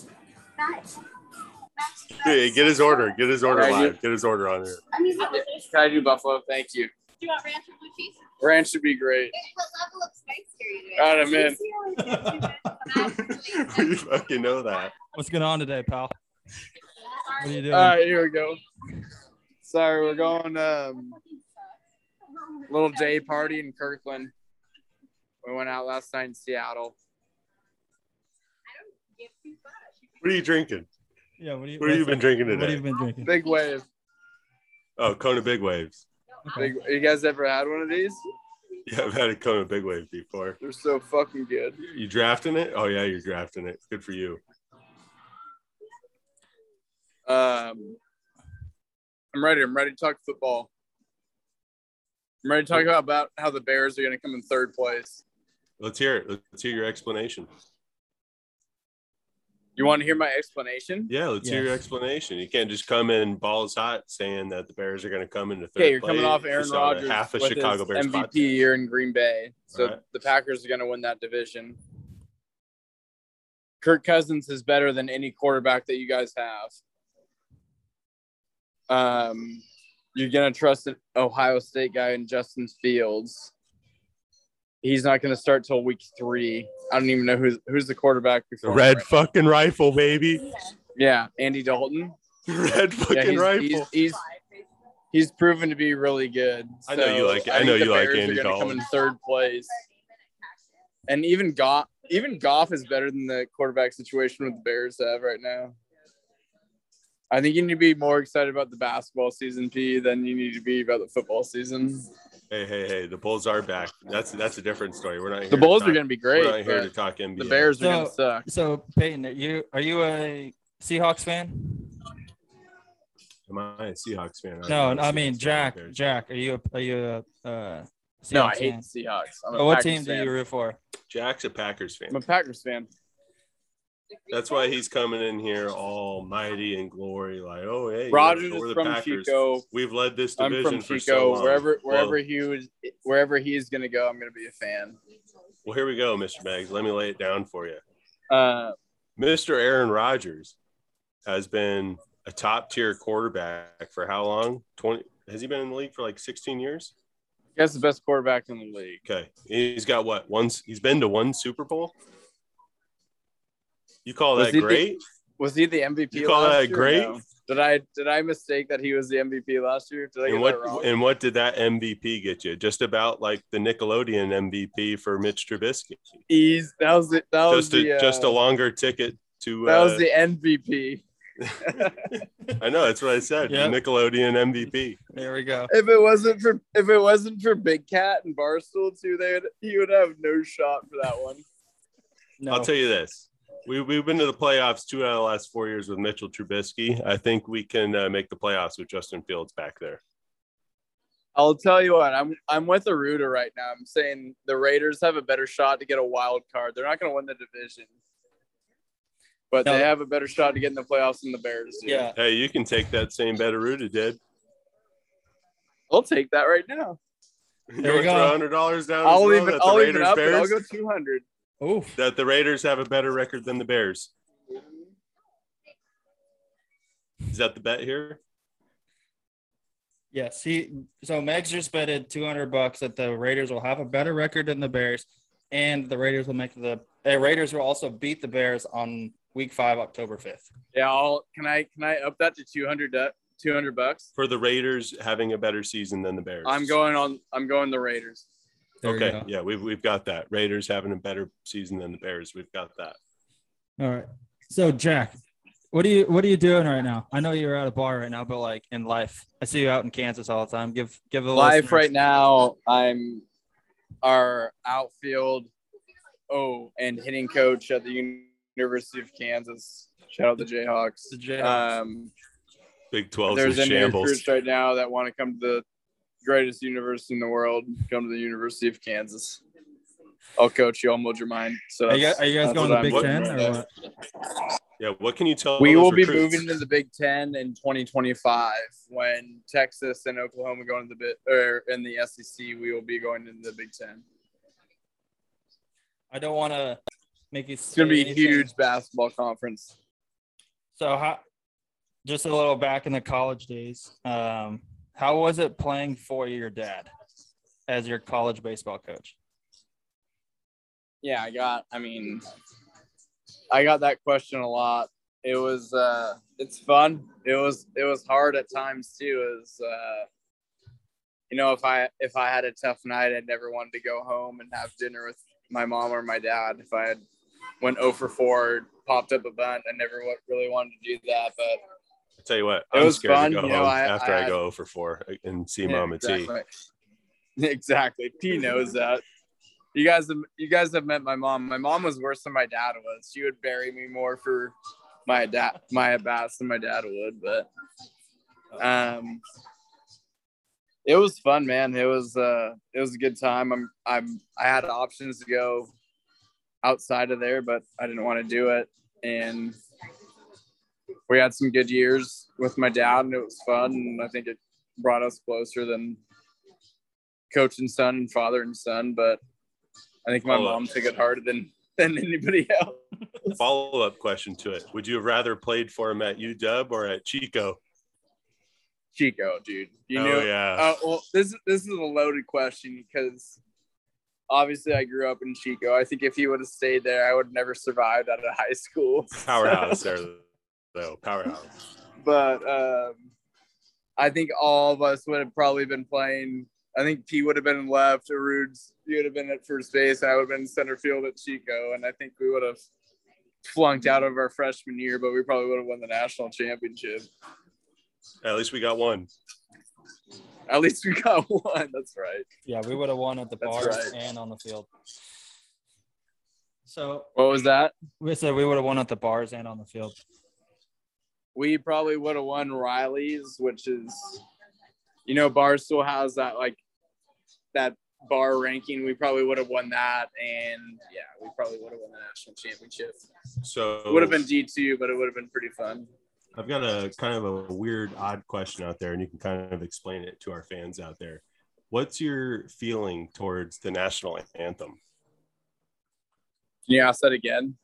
Hey, get his order. Get his order Alright, live. Get his order on here. Can I do buffalo? Thank you. Do you want ranch or blue cheese? Ranch would be great. What level of spice are you doing? Got him in. we fucking know that. What's going on today, pal? What are you doing? All right, here we go. Sorry, we're going um little day party in Kirkland. We went out last night in Seattle. What are you drinking? yeah, what, are you, What have you been drinking today? What have you been drinking? Big wave. Oh, Kona Big Waves. Big. You guys ever had one of these? Yeah, I've had it come a Kona Big Wave before. They're so fucking good. You drafting it? Oh yeah, you're drafting it. Good for you. Um, I'm ready. I'm ready to talk football. I'm ready to talk about, about how the Bears are going to come in third place. Let's hear it. Let's hear your explanation. You want to hear my explanation? Yeah, let's hear your explanation. You can't just come in balls hot saying that the Bears are going to come into third Okay, you're place coming off Aaron just Rodgers half a Chicago Bears MVP podcast. year in Green Bay. So Alright. the Packers are going to win that division. Kirk Cousins is better than any quarterback that you guys have. Um, you're going to trust an Ohio State guy in Justin Fields. He's not going to start till week three. I don't even know who's who's the quarterback before. red right fucking rifle, baby. Yeah, Andy Dalton. Red Yeah, fucking he's, rifle. he's, he's he's proven to be really good. I know you like- I think know you like Bears are Andy Dalton. Come in third place, and even Goff, even Goff is better than the quarterback situation with the Bears have right now. I think you need to be more excited about the basketball season, P, than you need to be about the football season. Hey, hey, hey! The Bulls are back. That's that's a different story. We're not. Here The to Bulls are going to be great. We're not here to talk NBA. the Bears are going to So- suck. So Peyton, are you are you a Seahawks fan? Am I a Seahawks fan? No, I'm not a I mean Jack. Bears. Jack, are you a, are you a uh, Seahawks No, I hate fan? Seahawks. I'm a Oh, what Packers team do you root for? Jack's a Packers fan. I'm a Packers fan. That's why he's coming in here all mighty and glory, like, oh hey, Rodgers we're is the from Packers. Chico. We've led this I'm division from for Chico. so long. wherever wherever he was, wherever he's going to go, I'm going to be a fan. well, here we go, Mr. Bags. Let me lay it down for you. Uh, Mr. Aaron Rodgers has been a top tier quarterback for how long? 20 has he been in the league for like 16 years? Guess the best quarterback in the league. Okay. He's got what? Once he's been to one Super Bowl. You call Was that he the- great? Was he the MVP? You call last that year great? no? Did I did I mistake that he was the MVP last year? Did I get And that what wrong? and what did that MVP get you? Just about like the Nickelodeon MVP for Mitch Trubisky. He's that was the, that was Just a the, uh, just a longer ticket to that was uh, the MVP. I know that's what I said. the Yep. Nickelodeon MVP. There we go. If it wasn't for if it wasn't for Big Cat and Barstool too, they would, he would have no shot for that one. No, I'll tell you this. We, we've been to the playoffs two out of the last four years with Mitchell Trubisky. I think we can uh, make the playoffs with Justin Fields back there. I'll tell you what, I'm I'm with Aruda right now. I'm saying the Raiders have a better shot to get a wild card. They're not going to win the division, but No. they have a better shot to get in the playoffs than the Bears do. yeah. Hey, you can take that same bet Aruda did. I'll take that right now. You There we want to go. throw hundred dollars down? as I'll well, even that the I'll even Raiders up it. I'll go 200. Oof. that the Raiders have a better record than the Bears. Is that the bet here? Yes. He so Meggs just betted two hundred bucks that the Raiders will have a better record than the Bears, and the Raiders will make the uh, Raiders will also beat the Bears on Week Five, October fifth. Yeah, I'll can I can I up that to two hundred? Two hundred bucks? For the Raiders having a better season than the Bears. I'm going on I'm going the Raiders. There Okay, go. yeah, we've we've got that. Raiders having a better season than the Bears. We've got that. All right. So Jack, what are you what are you doing right now? I know you're at a bar right now, but like in life, I see you out in Kansas all the time. Give give the Live listeners- right now, I'm our outfield oh and hitting coach at the University of Kansas. Shout out the Jayhawks. The Jayhawks. Um, Big 12 there's is any shambles. recruits right now that want to come to the greatest university in the world, come to the University of Kansas. I'll coach you. I'll mold your mind. So Are you, guys- are you guys going to the Big Ten or what? Yeah, what can you tell? Us? We those will be moving to the Big Ten in 2025 when Texas and Oklahoma go into the bit or in the SEC. We will be going into the Big Ten. I don't want to make you. It's going to be a huge basketball conference. So how? Just a little back in the college days. Um, how was it playing for your dad as your college baseball coach? Yeah, I got. I mean, I got that question a lot. It was. uh It's fun. It was. It was hard at times too. Was. uh You know, if I if I had a tough night, I'd never wanted to go home and have dinner with my mom or my dad. If I had went 0 for 4, popped up a bunt, I never really wanted to do that. But I'll tell you what, It I'm was scared fun, to go you know, I- after I I, go 0 for 4 and see Yeah, Mama T. exactly. Exactly. P knows that. You guys have you guys have met my mom. My mom was worse than my dad was. She would bury me more for my dad my at bats than my dad would, but um it was fun, man. It was uh it was a good time. I'm I'm I had options to go outside of there, but I didn't want to do it. And we had some good years with my dad and it was fun and I think it brought us closer than coach and son and father and son, but I think my Follow up. mom took it harder than than anybody else. Follow up question to it: Would you have rather played for him at UW or at Chico? Chico, dude. You oh know, yeah, uh, well, this this is a loaded question because obviously I grew up in Chico. I think if he would have stayed there, I would have never survived out of high school. powerhouse there though. Powerhouse. but um, I think all of us would have probably been playing. I think P would have been left, or Rudes, you would have been at first base. I would have been center field at Chico, and I think we would have flunked out of our freshman year, but we probably would have won the national championship. At least we got one. At least we got one. That's right. Yeah, we would have won at the That's bars right. and on the field. So What was that? we said we would have won at the bars and on the field. We probably would have won Riley's, which is, you know, Barstool has that like that bar ranking. We probably would have won that, and yeah, we probably would have won the national championship. So It would have been D two, but it would have been pretty fun. I've got a kind of a weird, odd question out there, and you can kind of explain it to our fans out there. What's your feeling towards the national anthem? Can you ask that again?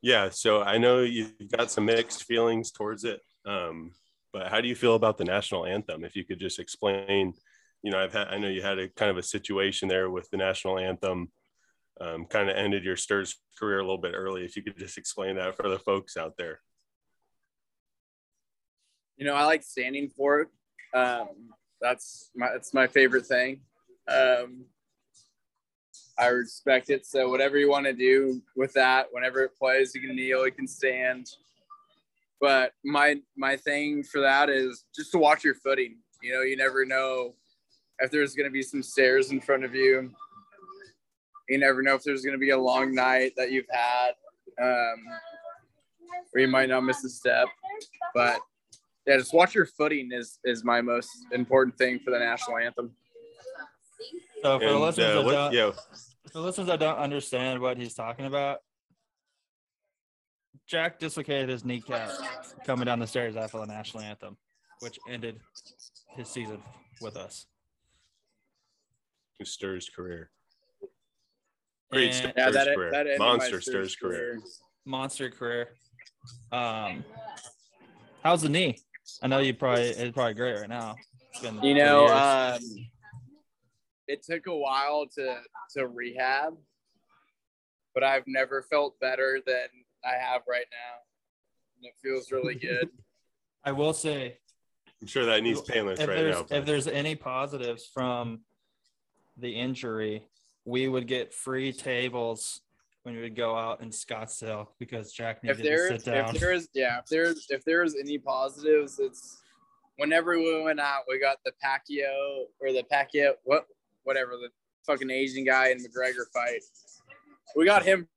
Yeah, so I know you've got some mixed feelings towards it, um, but how do you feel about the national anthem? If you could just explain, you know, I've had, I know you had a kind of a situation there with the national anthem, um, kind of ended your Stirs career a little bit early. If you could just explain that for the folks out there. You know, I like standing for it. Um, that's my that's my favorite thing. Um, I respect it. So whatever you want to do with that, whenever it plays, you can kneel, you can stand. But my my thing for that is just to watch your footing. You know, you never know if there's going to be some stairs in front of you. You never know if there's going to be a long night that you've had, um, or you might not miss a step. But yeah, just watch your footing is is my most important thing for the national anthem. So for the And, listeners uh, what, don't, yeah, for listeners that don't understand what he's talking about, Jack dislocated his kneecap coming down the stairs after the national anthem, which ended his season with us. who Stirs career. Great And Stirs Yeah, that career. that Monster Stirs career. monster career. Um, how's the knee? I know you probably it's probably great right now. It's been You know, um, it took a while to to rehab, but I've never felt better than I have right now. And it feels really good. I will say I'm sure that needs painless if right there's now. if there's any positives from the injury, we would get free tables when we would go out in Scottsdale because Jack if needed to there's sit down. if there's yeah if there's if there's any positives it's whenever we went out we got the Pacquiao or the Pacquiao what whatever the fucking Asian guy in McGregor fight we got him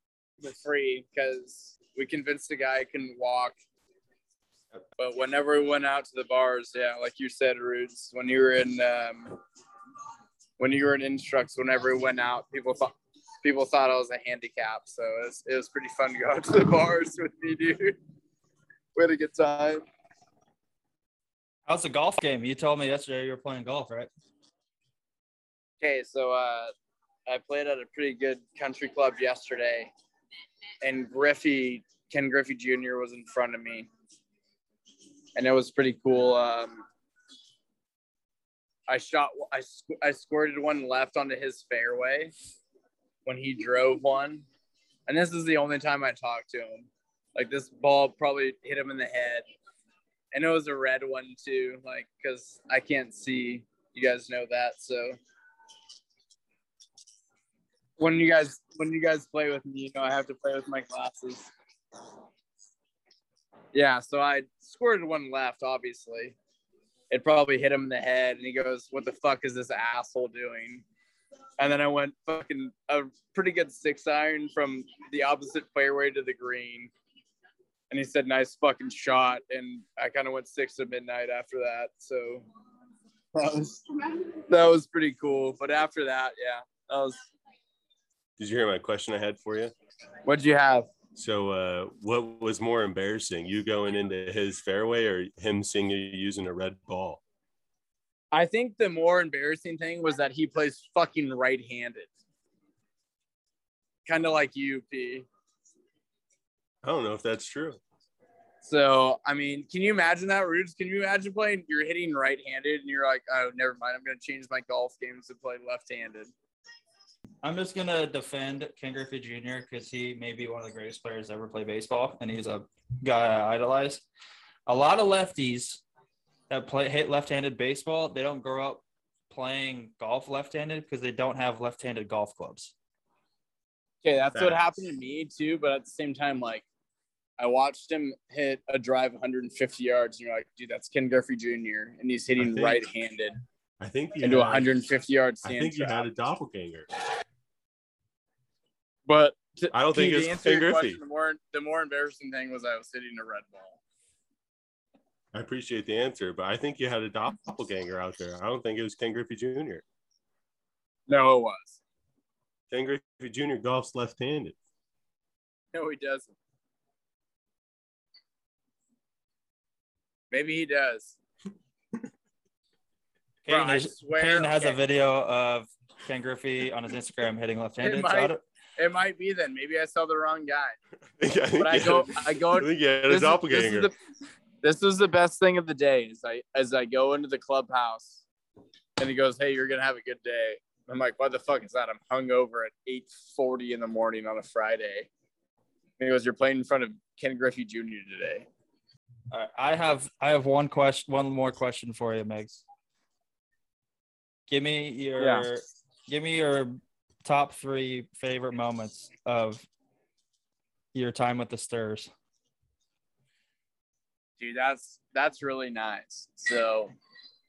for free because we convinced the guy couldn't walk. But whenever we went out to the bars, yeah, like you said, Rudes, when you were in um, when you were in instructs, whenever we went out, people thought people thought I was a handicap. So it was, it was pretty fun to go out to the bars with me, dude. We had a good time. How's the golf game? You told me yesterday you were playing golf, right? Okay, so uh, I played at a pretty good country club yesterday, and Griffey, Ken Griffey Jr. was in front of me, and it was pretty cool. Um, I shot, I, I squirted one left onto his fairway when he drove one, and this is the only time I talked to him. Like this ball probably hit him in the head, and it was a red one too. Like because I can't see, you guys know that, so when you guys when you guys play with me, you know I have to play with my glasses. Yeah, so I squirted one left, obviously. It probably hit him in the head, and he goes, "What the fuck is this asshole doing?" And then I went fucking a pretty good six iron from the opposite fairway to the green. And he said, "Nice fucking shot." And I kind of went six to midnight after that. So that was that was pretty cool. But after that, yeah, that was Did you hear my question I had for you? What'd you have? So, uh, what was more embarrassing, you going into his fairway or him seeing you using a red ball? I think the more embarrassing thing was that he plays fucking right-handed, kind of like you, P. I don't know if that's true. So, I mean, can you imagine that, Roots? Can you imagine playing? You're hitting right-handed, and you're like, "Oh, never mind. I'm going to change my golf games to play left-handed." I'm just gonna defend Ken Griffey Jr. because he may be one of the greatest players to ever play baseball, and he's a guy I idolize. A lot of lefties that play hit left-handed baseball, they don't grow up playing golf left-handed because they don't have left-handed golf clubs. Okay, that's what happened to me too. But at the same time, like, I watched him hit a drive 150 yards, and you're like, "Dude, that's Ken Griffey Jr. and he's hitting think- right-handed I think you into a had- 150 yards. I think you trap." had a doppelganger. But to, I don't think to it's Ken Griffey. question, the more the more embarrassing thing was I was hitting a red ball. I appreciate the answer, but I think you had a doppelganger out there. I don't think it was Ken Griffey Jr. No, it was. Ken Griffey Jr. golfs left-handed. No, he doesn't. Maybe he does. Bro, Peyton, I swear, Peyton has a video of Ken Griffey on his Instagram hitting left-handed. It So I might- don't- It might be then. Maybe I saw the wrong guy. I think But I go, had- I go. I think you had a this, is, this, is the, this is the best thing of the day. Is I as I go into the clubhouse, and he goes, "Hey, you're gonna have a good day." I'm like, "What the fuck is that?" I'm hungover at 8:40 in the morning on a Friday. And he goes, "You're playing in front of Ken Griffey Jr. today." All right, I have I have one question, one more question for you, Meggs. Give me your Yeah. give me your top three favorite moments of your time with the Stirs. dude that's that's really nice so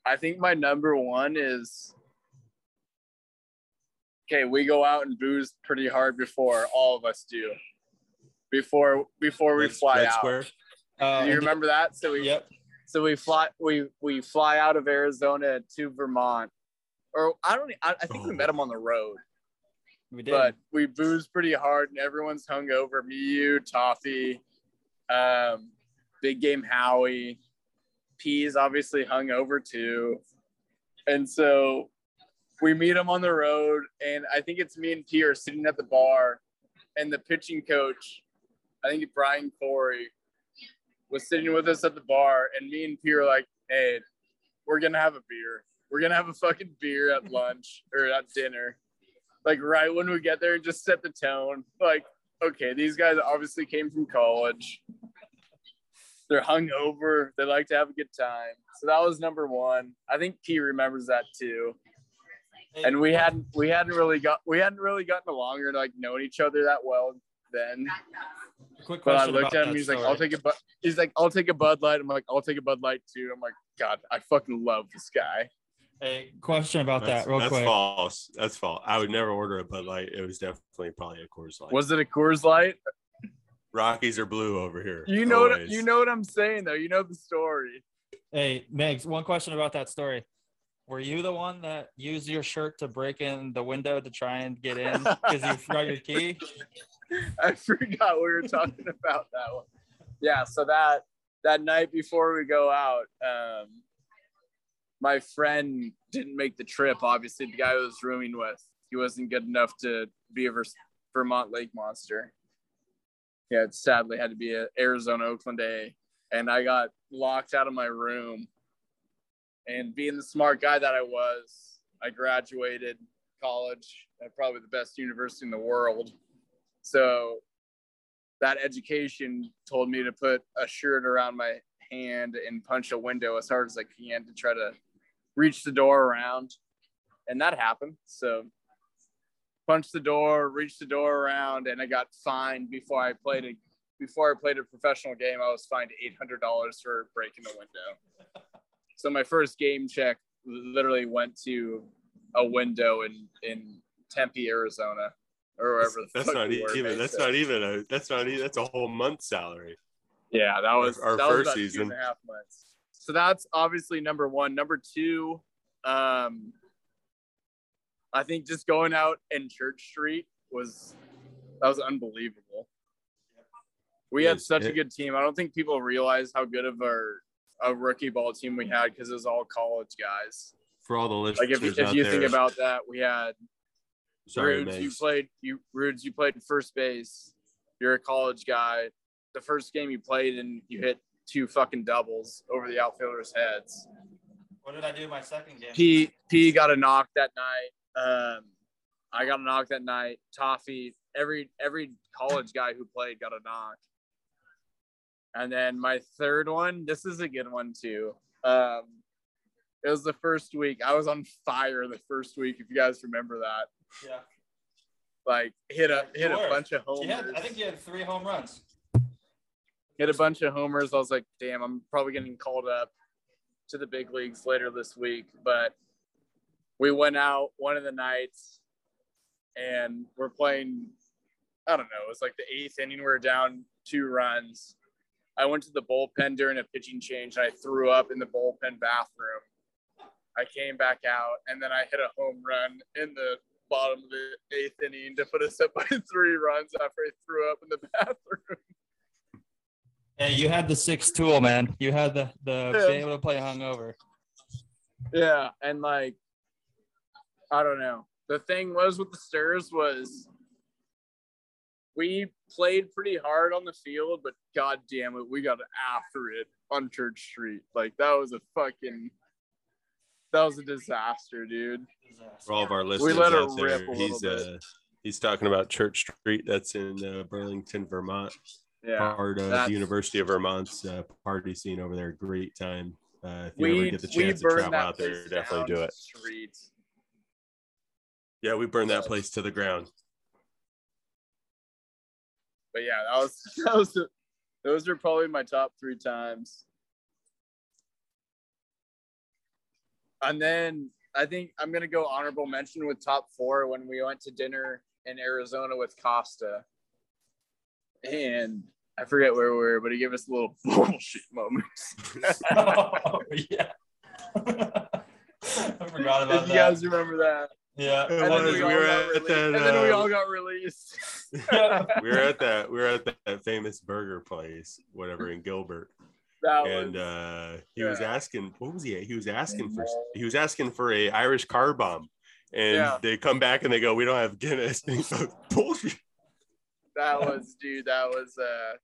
i think my number one is okay we go out and booze pretty hard before all of us do before before we fly Red out Square. Uh, do you remember that so we Yep. so we fly we we fly out of arizona to vermont or i don't I think we Oh. met him on the road We did. but we booze pretty hard and everyone's hungover. Me, you, Toffee, um, Big Game Howie, P's obviously hungover too, and so we meet him on the road, and I think it's me and P are sitting at the bar, and the pitching coach, I think Brian Corey, was sitting with us at the bar, and me and P are like, "Hey, we're gonna have a beer. We're gonna have a fucking beer at lunch or at dinner." Like right when we get there just set the tone. Like okay these guys obviously came from college. They're hungover. They like to have a good time. So that was number one. I think p remembers that too. And we hadn't we hadn't really got we hadn't really gotten along or like known each other that well then. Quick but i looked at him he's like i'll take a but he's like i'll take a bud light. I'm like i'll take a bud light too. I'm like god i fucking love this guy Hey, question about That's, that, real that's quick. false. That's false. I would never order a Bud Light. It was definitely probably a Coors Light. was it a coors light Rockies are blue over here. You know what you know what I'm saying though. You know the story. Hey, Meggs, one question about that story. Were you the one that used your shirt to break in the window to try and get in because you forgot your key? I forgot we were talking about that one. Yeah, so that that night before we go out, um, my friend didn't make the trip. Obviously, the guy I was rooming with, he wasn't good enough to be a Vermont Lake Monster. Yeah, it sadly had to be a Arizona Oakland A, and I got locked out of my room. And being the smart guy that I was, I graduated college at probably the best university in the world. So that education told me to put a shirt around my hand and punch a window as hard as I can to try to reach the door around. And that happened. So punched the door, reached the door around, and I got fined before I played a before I played a professional game. I was fined eight hundred dollars for breaking the window. So my first game check literally went to a window in in Tempe, Arizona, or wherever. the That's not even. That's at. not even a. That's not. even. That's a whole month salary. Yeah, that was our that was first about season. and a half months. So that's obviously number one. Number two, um, I think just going out in Church Street was that was unbelievable. We had such a good team. I don't think people realize how good of our a rookie ball team we had because it was all college guys. For all the listeners Like if, if you there, think about that, we had sorry, Rudes, you played you Rudes, you played first base. You're a college guy. The first game you played and you hit two fucking doubles over the outfielders' heads. What did I do my second game? P P got a knock that night. Um, I got a knock that night. Toffee, every every college guy who played got a knock. And then my third one, this is a good one too. Um, it was the first week. I was on fire the first week. If you guys remember that, Yeah. like hit a hit a bunch of homers. Had, I think you had three home runs. Hit a bunch of homers. I was like, damn, I'm probably getting called up to the big leagues later this week. But we went out one of the nights and we're playing, I don't know, it was like the eighth inning. We were down two runs. I went to the bullpen during a pitching change and I threw up in the bullpen bathroom. I came back out and then I hit a home run in the bottom of the eighth inning to put us up by three runs after I threw up in the bathroom. Hey, you had the six tool, man. You had the the Yeah. being able to play hungover. Yeah, and like I don't know. The thing was with the Stirs was we played pretty hard on the field, but god damn it, we got after it on Church Street. Like that was a fucking that was a disaster, dude. For all of our listeners let out there, rip a he's uh, he's talking about Church Street. That's in uh, Burlington, Vermont. Yeah. Part of the University of Vermont's uh, party scene over there. Great time. Uh, if you ever get the chance to travel out there, definitely do it. Street. Yeah, we burned that place to the ground. But yeah, that was that was those are probably my top three times. And then I think I'm gonna go honorable mention with top four when we went to dinner in Arizona with Costa. And I forget where we were, but he gave us a little bullshit moment. oh, yeah. I forgot about if you guys remember that. yeah. And then, we We all were got at released. that, and then we all got released. we were at that we were at that famous burger place, whatever in Gilbert. that and was uh, he was asking what was he he was asking for he was asking for a irish car bomb and Yeah. they come back and they go we don't have guinness and he goes bullshit that was dude that was uh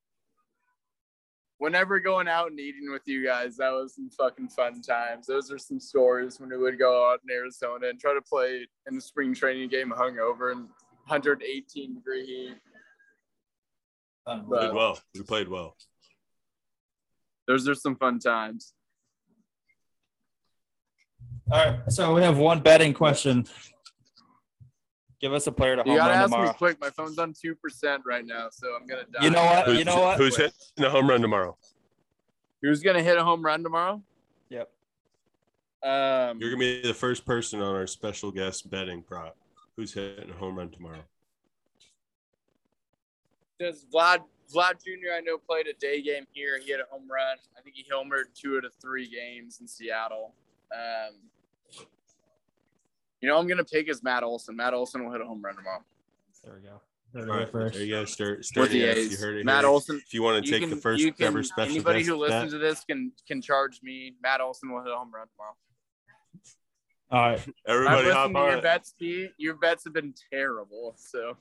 whenever going out and eating with you guys that was some fucking fun times. Those are some stories when we would go out in arizona and try to play in the spring training game hungover and 118 degree heat. We But- played well. We played well. Those are some fun times. All right. So we have one betting question. Give us a player to you gotta run ask tomorrow. me quick my phone's on 2% right now so i'm gonna die You know what? who's, You know what? who's hitting the home run tomorrow who's gonna hit a home run tomorrow Yep. um you're gonna be the first person on our special guest betting prop who's hitting a home run tomorrow does vlad Vlad Jr. I know played a day game here. He had a home run. I think he homered two out of three games in Seattle. Um, you know, I'm gonna pick is Matt Olson. Matt Olson will hit a home run tomorrow. There we go. All right, there you go. Start, With the You heard it Matt here. Olson. If you want to You take can- the first you can- ever special Anybody who listens bet, to this can can charge me. Matt Olson will hit a home run tomorrow. All right. Everybody hop listened to your bets, Pete. Your bets have been terrible. So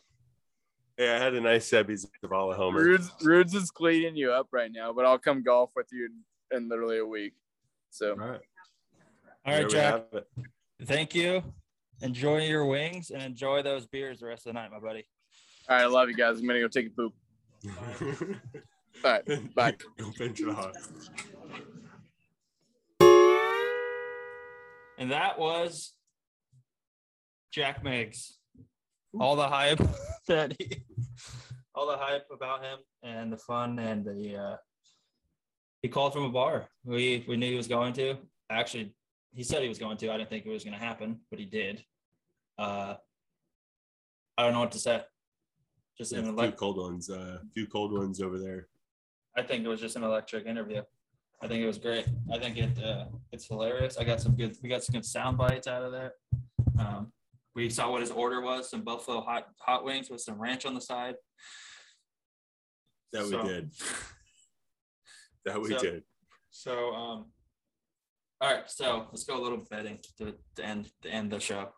Yeah, I had a nice Seby Zavala homer. Rudes, Rudes is cleaning you up right now, but I'll come golf with you in, in literally a week. So All right, All there right, we Jack. Thank you. Enjoy your wings and enjoy those beers the rest of the night, my buddy. all right, I love you guys. I'm gonna go take a poop. All right, bye. Go pinch it off. And that was Jack Meggs. All the hype that he, all the hype about him and the fun and the uh he called from a bar. We we knew he was going to. Actually, he said he was going to. I didn't think it was gonna happen, but he did. Uh I don't know what to say. Just Yeah, an a few cold ones. Uh, a few cold ones over there. I think it was just an electric interview. I think it was great. I think it uh, it's hilarious. I got some good. We got some good sound bites out of that. Um, we saw what his order was: some buffalo hot hot wings with some ranch on the side. That we So- did. That we So- did. So, um, all right. So let's go a little betting to, to end to end the show.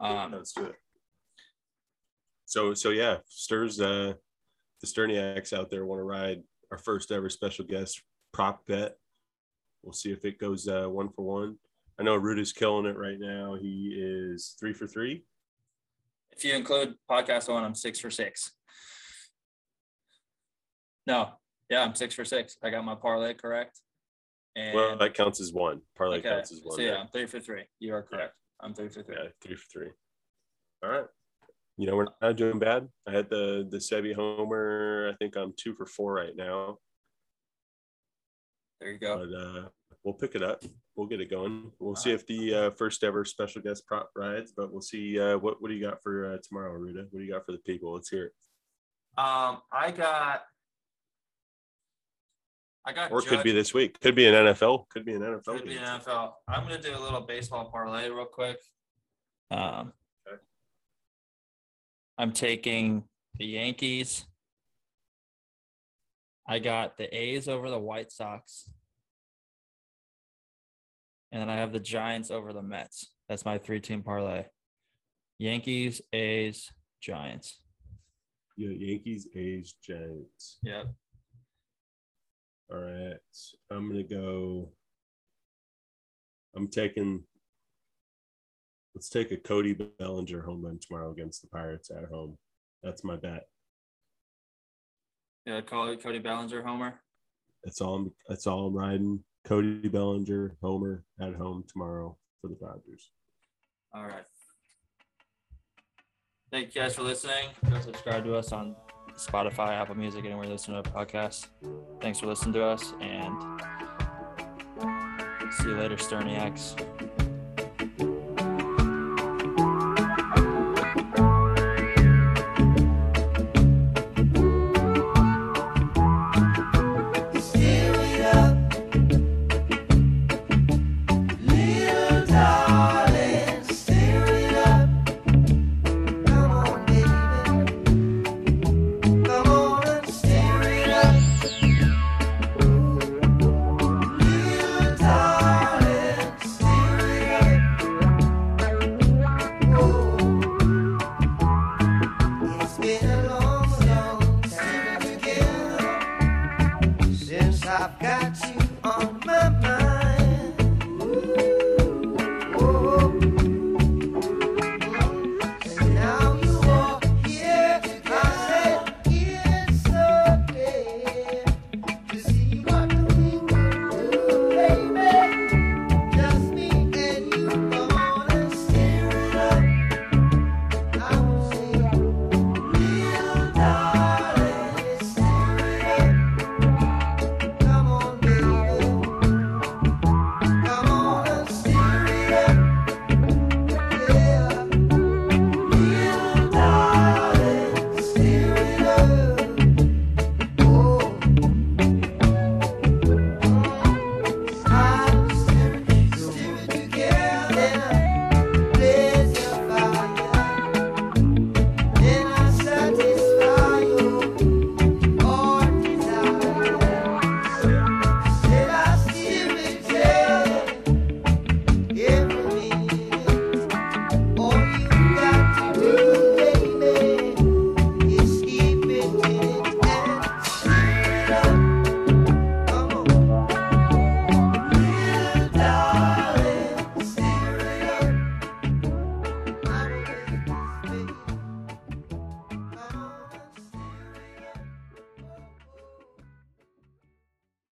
Um, Let's do it. So so yeah, stirs uh the Sterniacs out there want to ride our first ever special guest prop bet. We'll see if it goes uh one for one. I know Root is killing it right now. He is three for three. if you include podcast one, I'm six for six. No, yeah, I'm six for six. I got my parlay correct. And Well, that counts as one. Parlay Okay, counts as one. so yeah, right? I'm three for three. You are correct. I'm three for three. Yeah, three for three. All right. You know, we're not doing bad. I had the the Seby Homer. I think I'm two for four right now. There you go. But uh we'll pick it up. We'll get it going. We'll see if the uh, first ever special guest prop rides, but we'll see uh what what do you got for uh, tomorrow, Ruta? What do you got for the people? Let's hear it. Um, I got, I got. Or it could be this week. Could be an NFL. Could be an NFL. Could be an NFL. I'm gonna do a little baseball parlay real quick. Um, Okay. I'm taking the Yankees. I got the A's over the White Sox. And then I have the Giants over the Mets. That's my three team parlay. Yankees, A's, Giants. Yeah, Yankees, A's, Giants. Yep. All right. I'm gonna go. I'm taking. Let's take a Cody Bellinger home run tomorrow against the Pirates at home. That's my bet. Yeah, call it Cody Bellinger homer. That's all. I'm, that's all I'm riding. Cody Bellinger homer at home tomorrow for the Dodgers. All right. Thank you guys for listening. Go subscribe to us on Spotify, Apple Music, anywhere you listen to a podcast. Thanks for listening to us and see you later, Sterniacs.